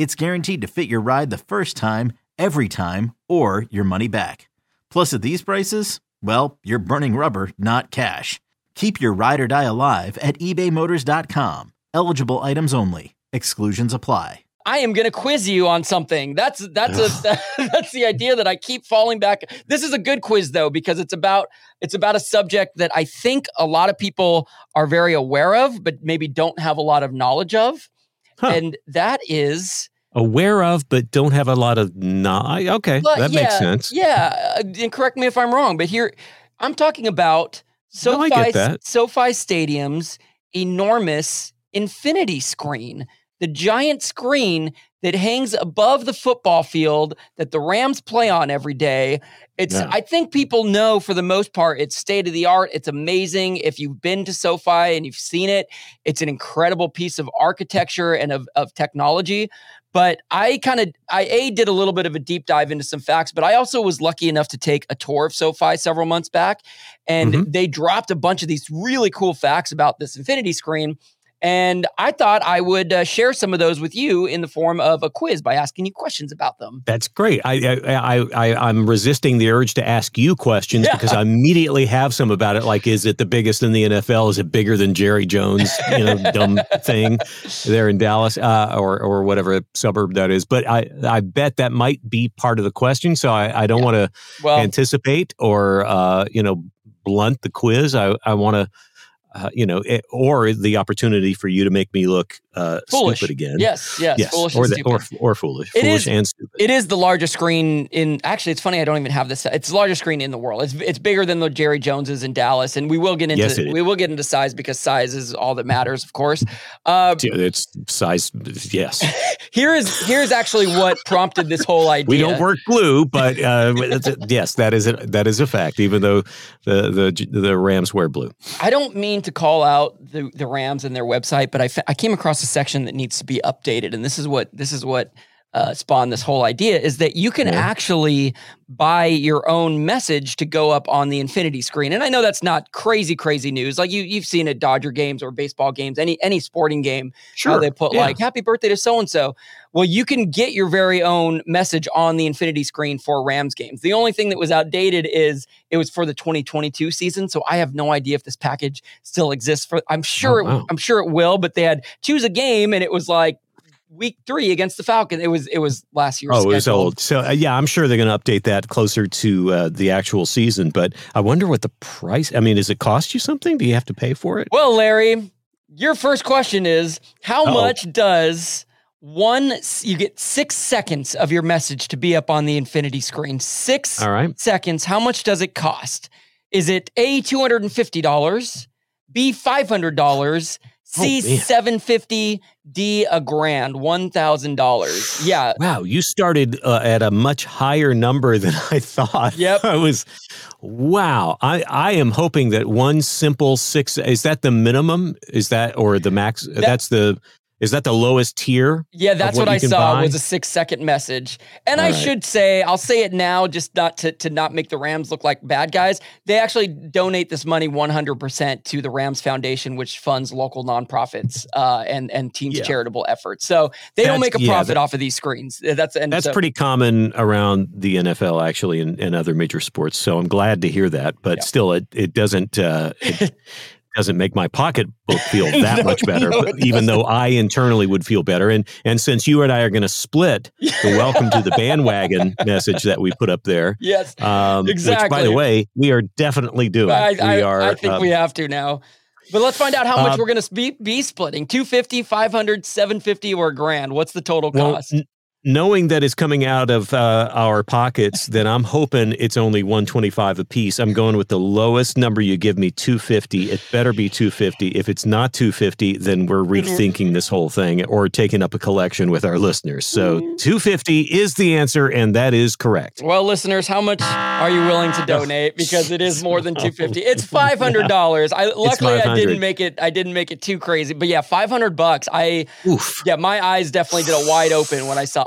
it's guaranteed to fit your ride the first time, every time, or your money back. Plus, at these prices, well, you're burning rubber, not cash. Keep your ride or die alive at ebaymotors.com. Eligible items only. Exclusions apply. I am going to quiz you on something. That's that's a that's the idea that I keep falling back. This is a good quiz though because it's about it's about a subject that I think a lot of people are very aware of but maybe don't have a lot of knowledge of. Huh. And that is aware of but don't have a lot of no okay but that yeah, makes sense yeah uh, and correct me if i'm wrong but here i'm talking about sofi, no, SoFi stadium's enormous infinity screen the giant screen that hangs above the football field that the Rams play on every day. It's yeah. I think people know for the most part it's state of the art. It's amazing. If you've been to SoFi and you've seen it, it's an incredible piece of architecture and of, of technology. But I kind of I a did a little bit of a deep dive into some facts, but I also was lucky enough to take a tour of SoFi several months back, and mm-hmm. they dropped a bunch of these really cool facts about this Infinity screen. And I thought I would uh, share some of those with you in the form of a quiz by asking you questions about them. That's great. I I I, am resisting the urge to ask you questions yeah. because I immediately have some about it. Like, is it the biggest in the NFL? Is it bigger than Jerry Jones? You know, dumb thing there in Dallas uh, or or whatever suburb that is. But I I bet that might be part of the question. So I, I don't yeah. want to well, anticipate or uh, you know blunt the quiz. I I want to uh, you know, it, or the opportunity for you to make me look uh, stupid again. Yes, yes, yes. foolish or, the, or, or foolish, it foolish is, and stupid. It is the largest screen in. Actually, it's funny. I don't even have this. It's the largest screen in the world. It's it's bigger than the Jerry Joneses in Dallas, and we will get into yes, we will get into size because size is all that matters, of course. Uh, it's size. Yes. here is here is actually what prompted this whole idea. We don't work glue, but uh, yes, that is a, that is a fact. Even though the the the Rams wear blue. I don't mean to call out the the Rams and their website, but I I came across a section that needs to be updated. And this is what this is what uh, spawned this whole idea is that you can yeah. actually buy your own message to go up on the infinity screen. And I know that's not crazy, crazy news. Like you, you've seen at Dodger games or baseball games, any any sporting game, sure. how they put yeah. like "Happy birthday to so and so." Well, you can get your very own message on the infinity screen for Rams games. The only thing that was outdated is it was for the 2022 season. So I have no idea if this package still exists. For I'm sure, oh, wow. it, I'm sure it will. But they had choose a game, and it was like week three against the Falcons. It was it was last year. Oh, schedule. it was old. So uh, yeah, I'm sure they're going to update that closer to uh, the actual season. But I wonder what the price. I mean, does it cost you something? Do you have to pay for it? Well, Larry, your first question is how Uh-oh. much does one you get six seconds of your message to be up on the infinity screen six All right. seconds how much does it cost is it a $250 b $500 C seven fifty, D a grand, one thousand dollars. Yeah. Wow, you started uh, at a much higher number than I thought. Yep. I was, wow. I I am hoping that one simple six is that the minimum? Is that or the max? That, that's the is that the lowest tier? Yeah, that's what, what I saw buy? was a six second message. And All I right. should say, I'll say it now, just not to, to not make the Rams look like bad guys. They actually donate this money 100% to the Rams Foundation, which funds local nonprofits uh, and and teams yeah. charitable efforts. So they that's, don't make a profit yeah, that, off of these screens. That's that's so, pretty common around the NFL actually and, and, other major sports. So I'm glad to hear that. But yeah. still, it it doesn't. Uh, it, doesn't make my pocketbook feel that no, much better, no, even though I internally would feel better. And and since you and I are going to split the welcome to the bandwagon message that we put up there, yes, um, exactly. Which, by the way, we are definitely doing. I, I, we are. I think um, we have to now. But let's find out how much uh, we're going to be, be splitting 250, 500, 750, or grand. What's the total cost? Well, knowing that it's coming out of uh, our pockets, then I'm hoping it's only 125 a piece. I'm going with the lowest number you give me, 250. It better be 250. If it's not 250, then we're rethinking this whole thing or taking up a collection with our listeners. So mm-hmm. 250 is the answer, and that is correct. Well, listeners, how much are you willing to donate? Because it is more than 250. It's $500. I luckily I didn't make it. I didn't make it too crazy, but yeah, 500 bucks. I Oof. yeah, my eyes definitely did a wide open when I saw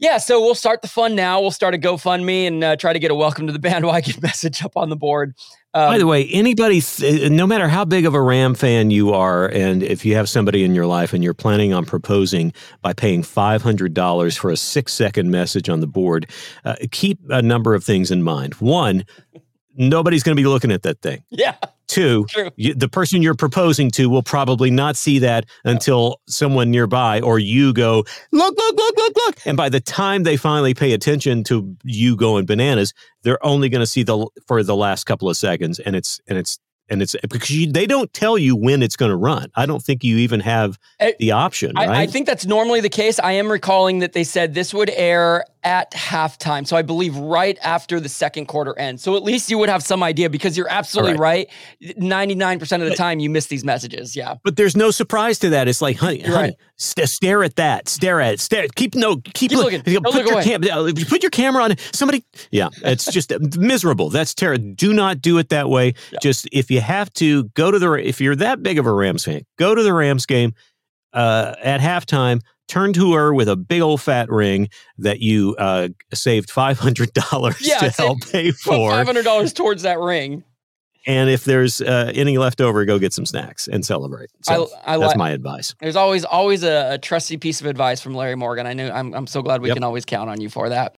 Yeah, so we'll start the fun now. We'll start a GoFundMe and uh, try to get a welcome to the bandwagon message up on the board. Um, By the way, anybody, no matter how big of a Ram fan you are, and if you have somebody in your life and you're planning on proposing by paying $500 for a six second message on the board, uh, keep a number of things in mind. One, nobody's going to be looking at that thing. Yeah. Two, you, the person you're proposing to will probably not see that until someone nearby or you go, look, look, look, look, look. And by the time they finally pay attention to you going bananas, they're only going to see the for the last couple of seconds, and it's and it's and it's because you, they don't tell you when it's going to run. I don't think you even have eh, the option. Right? I, I, think that's normally the case. I am recalling that they said this would air at halftime. So I believe right after the second quarter ends. So at least you would have some idea because you're absolutely right. right. 99% of the time you miss these messages. Yeah. But there's no surprise to that. It's like, honey, honey right. st- stare at that. Stare at it. Stare. Keep no keep, keep looking. Put, look your cam- uh, put your camera on somebody. Yeah. It's just miserable. That's terrible. Do not do it that way. Yeah. Just if you have to go to the if you're that big of a Rams fan, go to the Rams game uh, at halftime turn to her with a big old fat ring that you uh, saved five hundred dollars yeah, to help pay for. Five hundred dollars towards that ring. And if there's uh, any left over, go get some snacks and celebrate. So I, I that's my advice. There's always always a, a, trusty piece of advice from Larry Morgan. I know I'm I'm so glad we yep. can always count on you for that.